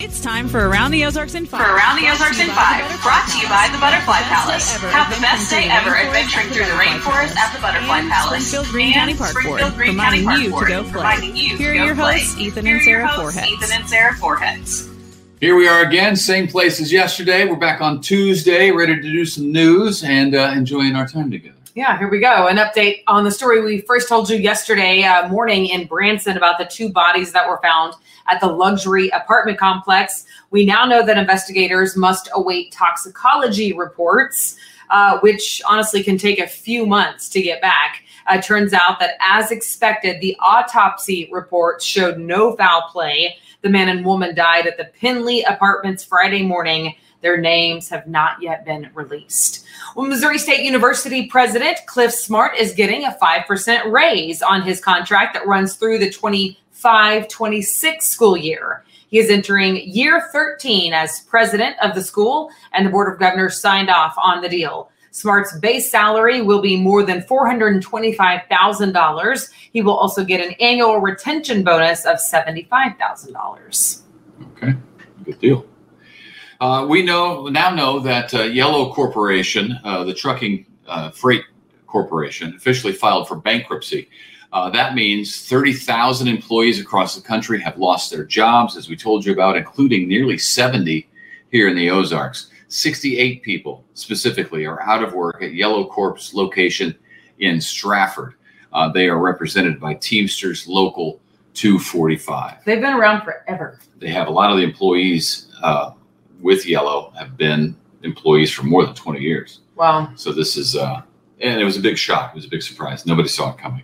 It's time for Around the Ozarks in Five. For Around the Ozarks in Five, brought to you by the Butterfly Palace. Have the best day ever adventuring through the rainforest at the Butterfly Palace. Springfield Greene County Park Board, Green reminding you to go play. Here are your hosts, Ethan and Sarah hosts, Forhetz. Ethan and Sarah Forhetz. Here we are again, same place as yesterday. We're back on Tuesday, ready to do some news and uh, enjoying our time together. Yeah, here we go. An update on the story we first told you yesterday uh, morning in Branson about the two bodies that were found at the luxury apartment complex. We now know that investigators must await toxicology reports, uh, which honestly can take a few months to get back. Uh, turns out that, as expected, the autopsy report showed no foul play. The man and woman died at the Penley Apartments Friday morning. Their names have not yet been released. Well, Missouri State University President Cliff Smart is getting a 5% raise on his contract that runs through the 25 26 school year. He is entering year 13 as president of the school, and the Board of Governors signed off on the deal. Smart's base salary will be more than $425,000. He will also get an annual retention bonus of $75,000. Okay, good deal. Uh, we know now know that uh, Yellow Corporation, uh, the trucking uh, freight corporation, officially filed for bankruptcy. Uh, that means 30,000 employees across the country have lost their jobs, as we told you about, including nearly 70 here in the Ozarks. 68 people specifically are out of work at Yellow Corp's location in Strafford. Uh, they are represented by Teamsters Local 245 They've been around forever. they have a lot of the employees uh, with Yellow have been employees for more than 20 years. Wow. So this is, uh, and it was a big shock. It was a big surprise. Nobody saw it coming.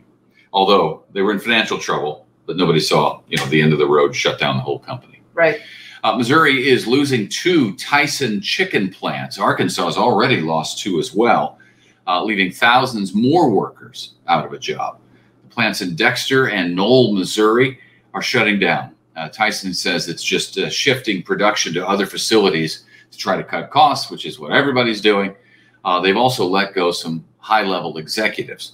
Although they were in financial trouble, but nobody saw, you know, the end of the road shut down the whole company. Right. Uh, Missouri is losing two Tyson chicken plants. Arkansas has already lost two as well, uh, leaving thousands more workers out of a job. The plants in Dexter and Noel, Missouri, are shutting down. Uh, Tyson says it's just uh, shifting production to other facilities to try to cut costs, which is what everybody's doing. Uh, they've also let go some high level executives.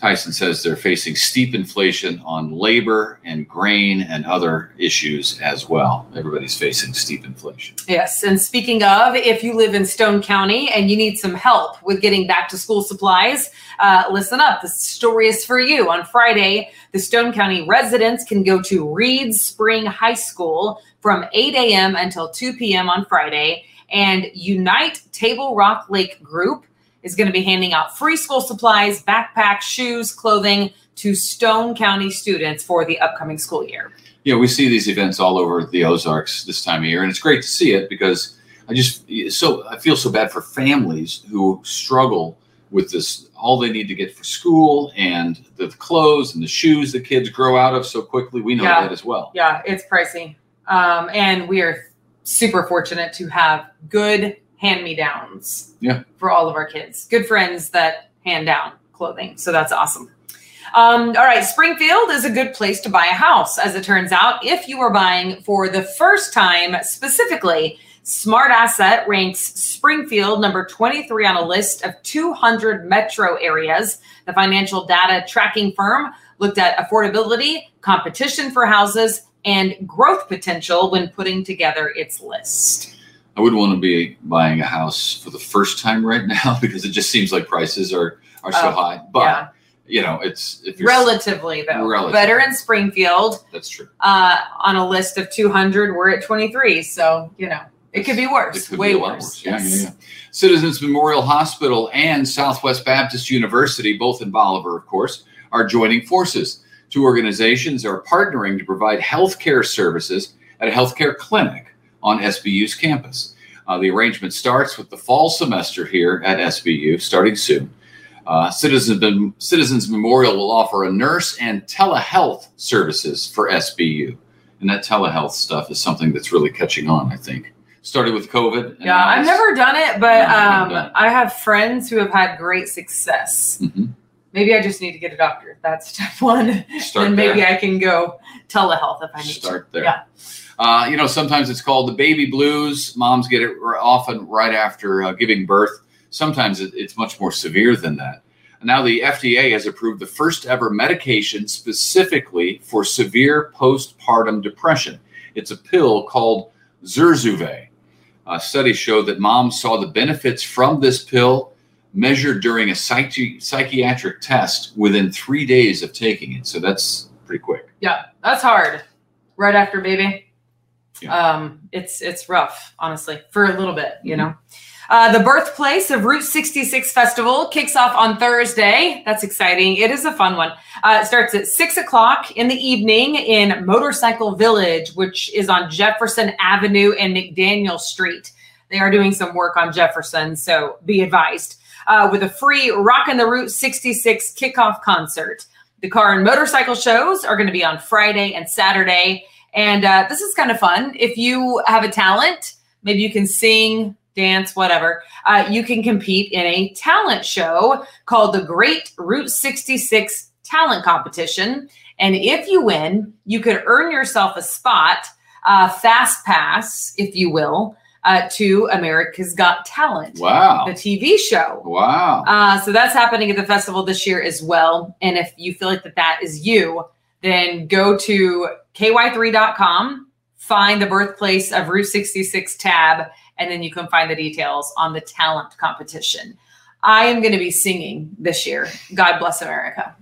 Tyson says they're facing steep inflation on labor and grain and other issues as well. Everybody's facing steep inflation. Yes. And speaking of, if you live in Stone County and you need some help with getting back to school supplies, uh, listen up. This story is for you. On Friday, the Stone County residents can go to Reeds Spring High School from 8 a.m. until 2 p.m. on Friday. And Unite Table Rock Lake Group is going to be handing out free school supplies, backpacks, shoes, clothing to Stone County students for the upcoming school year. Yeah, we see these events all over the Ozarks this time of year, and it's great to see it because I just so I feel so bad for families who struggle with this. All they need to get for school and the clothes and the shoes the kids grow out of so quickly. We know Yeah. that as well. Yeah, it's pricey. Um, and we are super fortunate to have good hand me downs Yeah. for all of our kids. Good friends that hand down clothing. So that's awesome. Um, all right, Springfield is a good place to buy a house, as it turns out, if you are buying for the first time specifically. Smart Asset ranks Springfield number 23 on a list of 200 metro areas. The financial data tracking firm looked at affordability, competition for houses, and growth potential when putting together its list. I wouldn't want to be buying a house for the first time right now because it just seems like prices are are so Oh, high. But yeah. you know, it's Relatively, though. Relative. Better in Springfield. that's true. Uh, on a list of 200, we're at 23. So, you know, it could be worse. It could way be worse. worse. Yeah, yeah, yeah. Citizens Memorial Hospital and Southwest Baptist University, both in Bolivar, of course, are joining forces. Two organizations are partnering to provide healthcare services at a healthcare clinic on SBU's campus. Uh, the arrangement starts with the fall semester here at SBU, starting soon. Uh, Citizens, Citizens Memorial will offer a nurse and telehealth services for SBU. And that telehealth stuff is something that's really catching on, I think. Started with COVID. and Yeah, I've never done it, but No, I haven't um, done it. I have friends who have had great success. Mhm. Maybe I just need to get a doctor. That's step one. Start and maybe there. I can go telehealth if I need Start to. Start there. Yeah. Uh, you know, sometimes it's called the baby blues. Moms get it often right after uh, giving birth. Sometimes it, it's much more severe than that. Now, the FDA has approved the first ever medication specifically for severe postpartum depression. It's a pill called Zurzuvae. A study showed that moms saw the benefits from this pill measured during a psychi- psychiatric test within three days of taking it. So that's pretty quick. Yeah, that's hard. Right after baby. Yeah. Um, it's it's rough, honestly, for a little bit, you know. Uh, the birthplace of Route 66 Festival kicks off on Thursday. That's exciting. It is a fun one. Uh, it starts at six o'clock in the evening in Motorcycle Village, which is on Jefferson Avenue and McDaniel Street. They are doing some work on Jefferson, so be advised. Uh, with a free Rockin' the Route 66 kickoff concert. The car and motorcycle shows are going to be on Friday and Saturday. And uh, this is kind of fun. If you have a talent, maybe you can sing, dance, whatever, uh, you can compete in a talent show called the Great Route 66 Talent Competition. And if you win, you could earn yourself a spot, uh, fast pass, if you will, uh, to America's Got Talent, Wow. the TV show. Wow. Uh, so that's happening at the festival this year as well. And if you feel like that that is you, then go to ky3.com, find the birthplace of Route 66 tab, and then you can find the details on the talent competition. I am going to be singing this year. God bless America.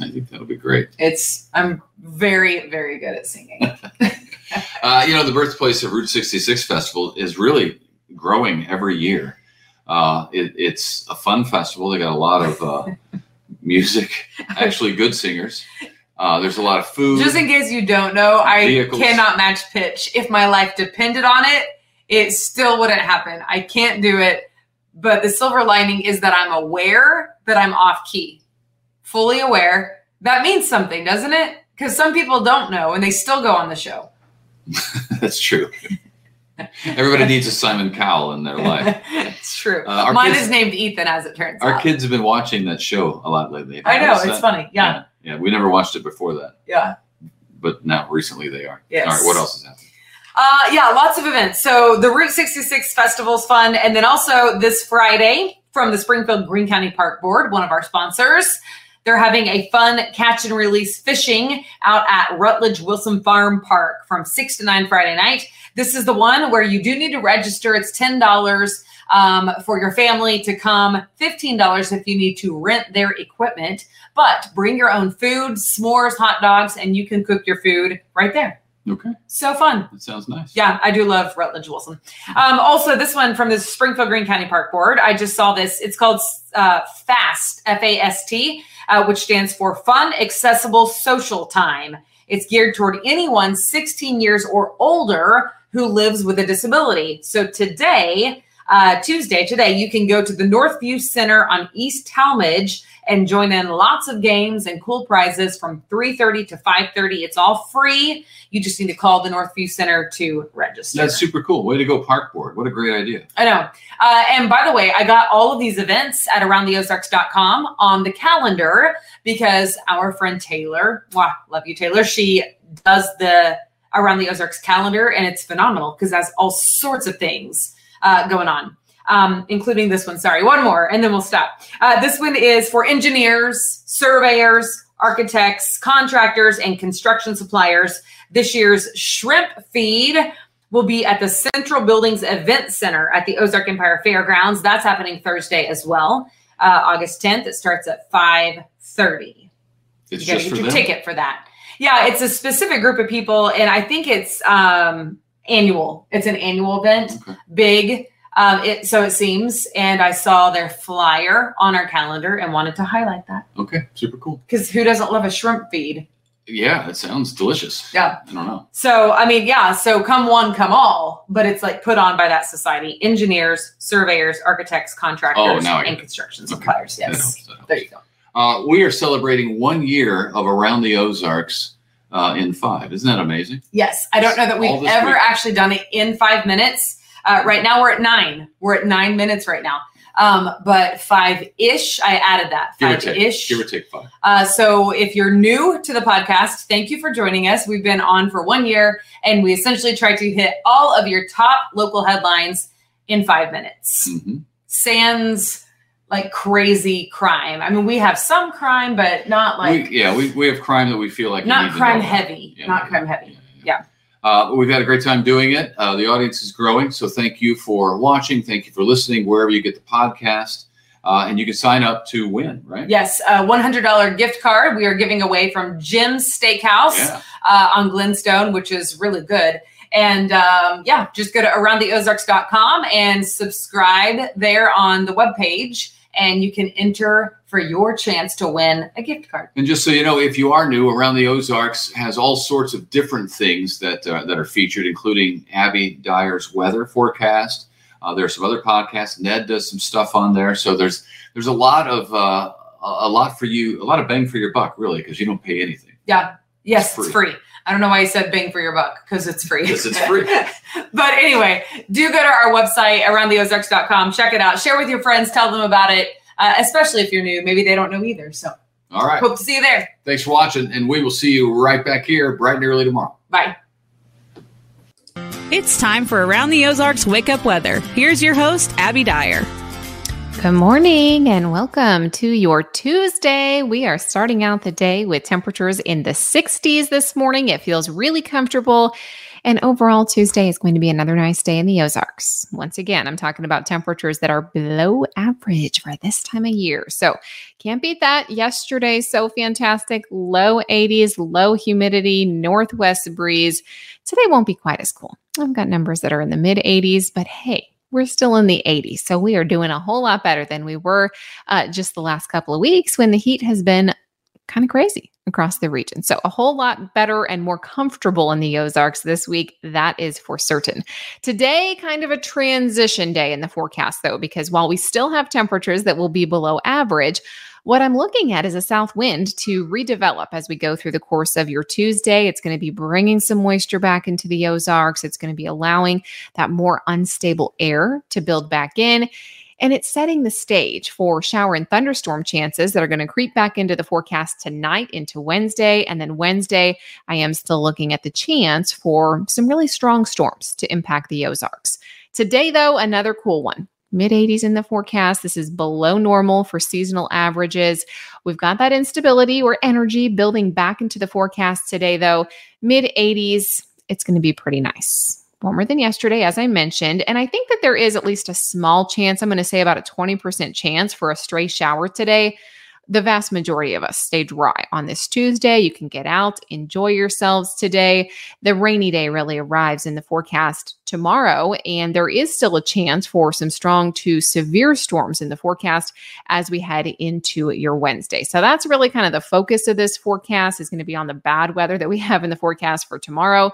I think that'll be great. It's I'm very very good at singing. Uh, you know, the birthplace of Route 66 Festival is really growing every year. Uh, it, it's a fun festival. They got a lot of uh, music, actually good singers. Uh, there's a lot of food. Just in case you don't know, I Vehicles. cannot match pitch. If my life depended on it, it still wouldn't happen. I can't do it. But the silver lining is that I'm aware that I'm off key, fully aware. That means something, doesn't it? Because some people don't know and they still go on the show. That's true. Everybody needs a Simon Cowell in their life. it's true. Uh, our Mine kids- is named Ethan, as it turns Our out. kids have been watching that show a lot lately. I know it's that? funny. Yeah, yeah. Yeah, we never watched it before that, yeah. but now recently they are. Yes. All right, what else is happening? Uh, yeah, lots of events. So the Route 66 Festival's fun. And then also this Friday from the Springfield Greene County Park Board, one of our sponsors, they're having a fun catch and release fishing out at Rutledge Wilson Farm Park from 6 to 9 Friday night. This is the one where you do need to register. It's $10 um, for your family to come, $15 if you need to rent their equipment. But bring your own food, s'mores, hot dogs, and you can cook your food right there. Okay, So fun. that sounds nice. Yeah, I do love Rutledge Wilson. Um, also, this one from the Springfield Greene County Park Board. I just saw this. It's called uh, FAST, F A S T, uh, which stands for Fun, Accessible Social Time. It's geared toward anyone 16 years or older who lives with a disability. So today, uh, Tuesday, today, you can go to the Northview Center on East Talmage and join in lots of games and cool prizes from 3.30 to 5.30. It's all free. You just need to call the Northview Center to register. That's super cool. Way to go, Park Board. What a great idea. I know. Uh, and by the way, I got all of these events at aroundtheozarks.com on the calendar because our friend Taylor, wow, love you, Taylor, she does the Around the Ozarks calendar and it's phenomenal because it has all sorts of things uh, going on. Um, including this one. Sorry, one more, and then we'll stop. Uh, this one is for engineers, surveyors, architects, contractors, and construction suppliers. This year's shrimp feed will be at the Central Buildings Event Center at the Ozark Empire Fairgrounds. That's happening Thursday as well, uh, August 10th. It starts at 5:30. It's You got to just get your them. ticket for that. Yeah, it's a specific group of people, and I think it's um, annual. It's an annual event, Okay. big. Um, it, so it seems, and I saw their flyer on our calendar and wanted to highlight that Okay, super cool. because who doesn't love a shrimp feed? Yeah, it sounds delicious. Yeah. I don't know. So, I mean, yeah, so come one, come all, but it's like put on by that society engineers, surveyors, architects, contractors, Oh, now and construction Okay. suppliers. That Yes. helps, that helps. There you go. Uh, we are celebrating one year of Around the Ozarks uh, in five. Isn't that amazing? Yes. I don't know that we've ever week. actually done it in five minutes. Uh, right now, we're at nine. We're at nine minutes right now. Um, but five ish, I added that. Five ish. Give or take five. Uh, so if you're new to the podcast, thank you for joining us. We've been on for one year and we essentially try to hit all of your top local headlines in five minutes. hmm Sans like crazy crime. I mean, we have some crime, but not like we, yeah, we, we have crime that we feel like not crime heavy. Yeah, not yeah, crime heavy. yeah. Uh, we've had a great time doing it. Uh, the audience is growing, so thank you for watching. Thank you for listening wherever you get the podcast. Uh, and you can sign up to win, right? Yes, a $100 gift card we are giving away from Jim's Steakhouse Yeah. uh, on Glenstone, which is really good. And um, yeah, just go to aroundtheozarks.com and subscribe there on the webpage, and you can enter for your chance to win a gift card. And just so you know, if you are new, Around the Ozarks has all sorts of different things that uh, that are featured, including Abby Dyer's weather forecast. Uh, there's some other podcasts. Ned does some stuff on there, so there's there's a lot of uh, a lot for you, a lot of bang for your buck, really, because you don't pay anything. Yeah. Yes, It's it's free. I don't know why you said bang for your buck because it's free. Yes, it's free. but anyway, do go to our website, aroundtheozarks.com. Check it out. Share with your friends. Tell them about it, uh, especially if you're new. Maybe they don't know either. So All right, hope to see you there. thanks for watching, and we will see you right back here bright and early tomorrow. Bye. It's time for Around the Ozarks Wake Up Weather. Here's your host, Abby Dyer. Good morning and welcome to your Tuesday. We are starting out the day with temperatures in the 60s this morning. It feels really comfortable. And overall, Tuesday is going to be another nice day in the Ozarks. Once again, I'm talking about temperatures that are below average for this time of year. So can't beat that. Yesterday, so fantastic. Low 80s, low humidity, northwest breeze. Today won't be quite as cool. I've got numbers that are in the mid 80s, but hey, we're still in the 80s. So we are doing a whole lot better than we were uh, just the last couple of weeks when the heat has been kind of crazy across the region. So a whole lot better and more comfortable in the Ozarks this week. That is for certain. Today, kind of a transition day in the forecast, though, because while we still have temperatures that will be below average, what I'm looking at is a south wind to redevelop as we go through the course of your Tuesday. It's going to be bringing some moisture back into the Ozarks. It's going to be allowing that more unstable air to build back in. And it's setting the stage for shower and thunderstorm chances that are going to creep back into the forecast tonight into Wednesday. And then Wednesday, I am still looking at the chance for some really strong storms to impact the Ozarks. Today, though, another cool one mid 80s in the forecast. This is below normal for seasonal averages. We've got that instability or energy building back into the forecast today, though. Mid 80s, it's going to be pretty nice. Warmer than yesterday, as I mentioned. And I think that there is at least a small chance, I'm going to say about a 20% chance for a stray shower today. The vast majority of us stay dry on this Tuesday. You can get out, enjoy yourselves today. The rainy day really arrives in the forecast tomorrow, and there is still a chance for some strong to severe storms in the forecast as we head into your Wednesday. So that's really kind of the focus of this forecast is going to be on the bad weather that we have in the forecast for tomorrow.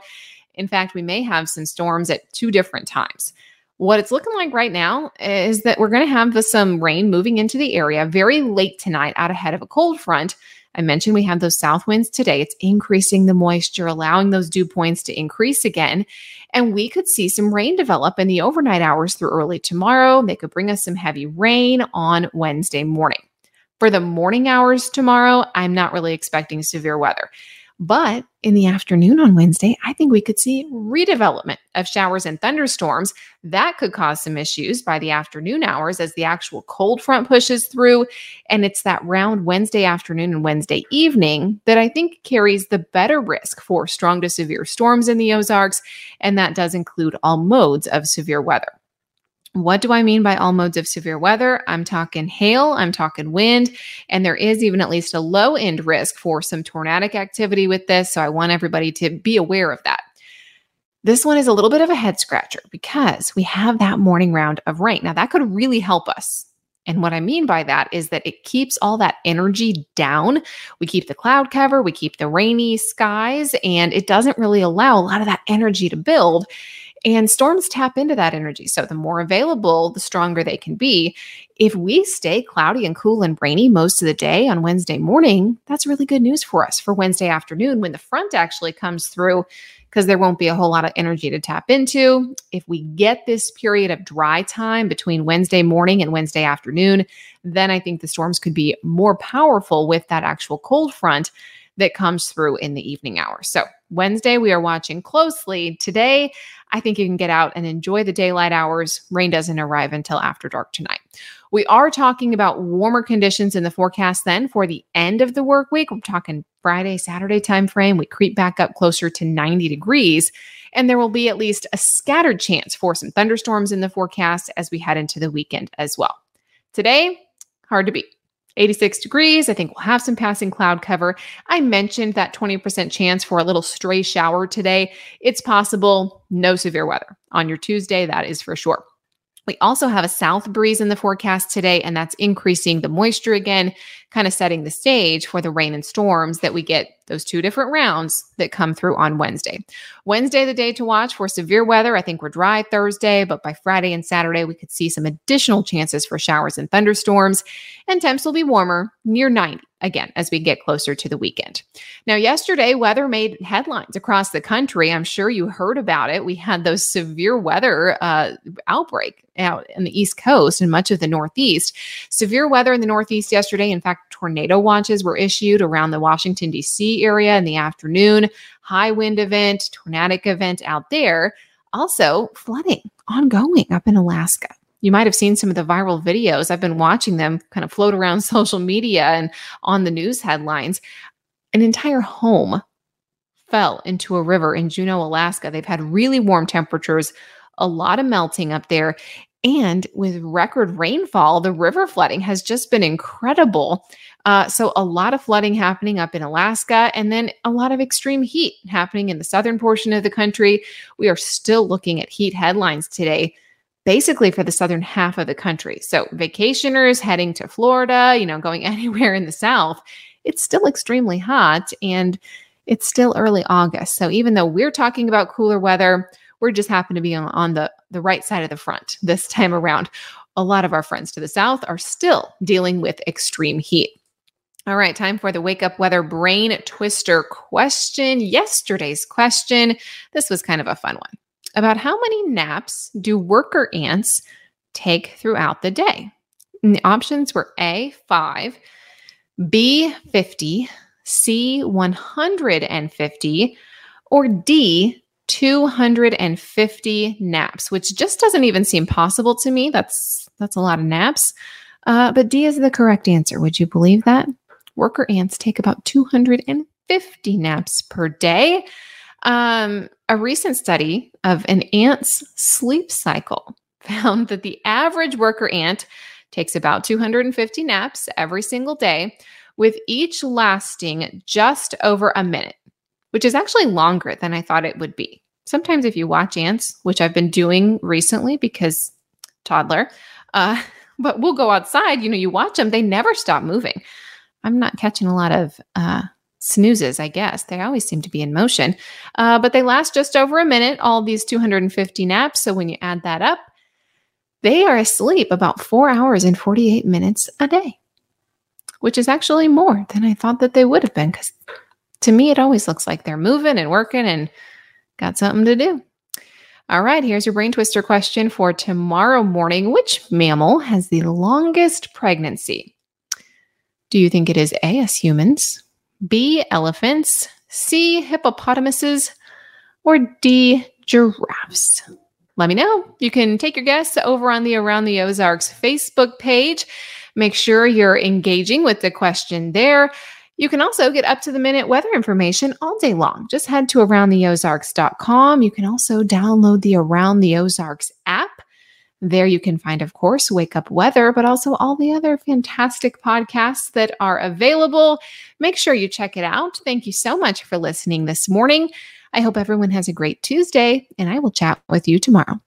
In fact, we may have some storms at two different times. What it's looking like right now is that we're going to have some rain moving into the area very late tonight out ahead of a cold front. I mentioned we have those south winds today. It's increasing the moisture, allowing those dew points to increase again. And we could see some rain develop in the overnight hours through early tomorrow. They could bring us some heavy rain on Wednesday morning. For the morning hours tomorrow, I'm not really expecting severe weather. But in the afternoon on Wednesday, I think we could see redevelopment of showers and thunderstorms. That could cause some issues by the afternoon hours as the actual cold front pushes through. And it's that round Wednesday afternoon and Wednesday evening that I think carries the better risk for strong to severe storms in the Ozarks. And that does include all modes of severe weather. What do I mean by all modes of severe weather? I'm talking hail, I'm talking wind, and there is even at least a low end risk for some tornadic activity with this. So I want everybody to be aware of that. This one is a little bit of a head scratcher because we have that morning round of rain. Now, that could really help us. And what I mean by that is that it keeps all that energy down. We keep the cloud cover, we keep the rainy skies, and it doesn't really allow a lot of that energy to build. And storms tap into that energy. So the more available, the stronger they can be. If we stay cloudy and cool and rainy most of the day on Wednesday morning, that's really good news for us for Wednesday afternoon when the front actually comes through because there won't be a whole lot of energy to tap into. If we get this period of dry time between Wednesday morning and Wednesday afternoon, then I think the storms could be more powerful with that actual cold front that comes through in the evening hours. So, Wednesday, we are watching closely. Today, I think you can get out and enjoy the daylight hours. Rain doesn't arrive until after dark tonight. We are talking about warmer conditions in the forecast then for the end of the work week. We're talking Friday, Saturday timeframe. We creep back up closer to 90 degrees, and there will be at least a scattered chance for some thunderstorms in the forecast as we head into the weekend as well. Today, hard to beat. 86 degrees. I think we'll have some passing cloud cover. I mentioned that 20% chance for a little stray shower today. It's possible, no severe weather on your Tuesday, that is for sure. We also have a south breeze in the forecast today, and that's increasing the moisture again, kind of setting the stage for the rain and storms that we get those two different rounds that come through on Wednesday. Wednesday, the day to watch for severe weather. I think we're dry Thursday, but by Friday and Saturday, we could see some additional chances for showers and thunderstorms, and temps will be warmer near 90 again as we get closer to the weekend. Now, yesterday, weather made headlines across the country. I'm sure you heard about it. We had those severe weather uh, outbreak out in the East Coast and much of the Northeast. Severe weather in the Northeast yesterday. In fact, tornado watches were issued around the Washington, D.C. area in the afternoon. High wind event, tornadic event out there. Also, flooding ongoing up in Alaska. You might have seen some of the viral videos. I've been watching them kind of float around social media and on the news headlines. An entire home fell into a river in Juneau, Alaska. They've had really warm temperatures, a lot of melting up there. And with record rainfall, the river flooding has just been incredible. Uh, so, a lot of flooding happening up in Alaska, and then a lot of extreme heat happening in the southern portion of the country. We are still looking at heat headlines today, basically for the southern half of the country. So, vacationers heading to Florida, you know, going anywhere in the south, it's still extremely hot and it's still early August. So, even though we're talking about cooler weather, we're just happen to be on, on the, the right side of the front this time around. A lot of our friends to the south are still dealing with extreme heat. All right, time for the wake up weather brain twister question. Yesterday's question, this was kind of a fun one about how many naps do worker ants take throughout the day? And the options were A, 5, B, 50, C, 150, or D, 250 naps, which just doesn't even seem possible to me. That's that's a lot of naps. Uh, but D is the correct answer. Would you believe that? worker ants take about 250 naps per day. Um, a recent study of an ant's sleep cycle found that the average worker ant takes about 250 naps every single day, with each lasting just over a minute, which is actually longer than I thought it would be. Sometimes, if you watch ants, which I've been doing recently because toddler, uh, but we'll go outside, you know, you watch them, they never stop moving. I'm not catching a lot of uh, snoozes, I guess. They always seem to be in motion, uh, but they last just over a minute, all these 250 naps. So when you add that up, they are asleep about four hours and 48 minutes a day, which is actually more than I thought that they would have been. Because to me, it always looks like they're moving and working and got something to do. All right, here's your brain twister question for tomorrow morning. Which mammal has the longest pregnancy? Do you think it is A, us humans, B, elephants, C, hippopotamuses, or D, giraffes? Let me know. You can take your guess over on the Around the Ozarks Facebook page. Make sure you're engaging with the question there. You can also get up to the minute weather information all day long. Just head to aroundtheozarks.com. You can also download the Around the Ozarks app. There you can find, of course, Wake Up Weather, but also all the other fantastic podcasts that are available. Make sure you check it out. Thank you so much for listening this morning. I hope everyone has a great Tuesday, and I will chat with you tomorrow.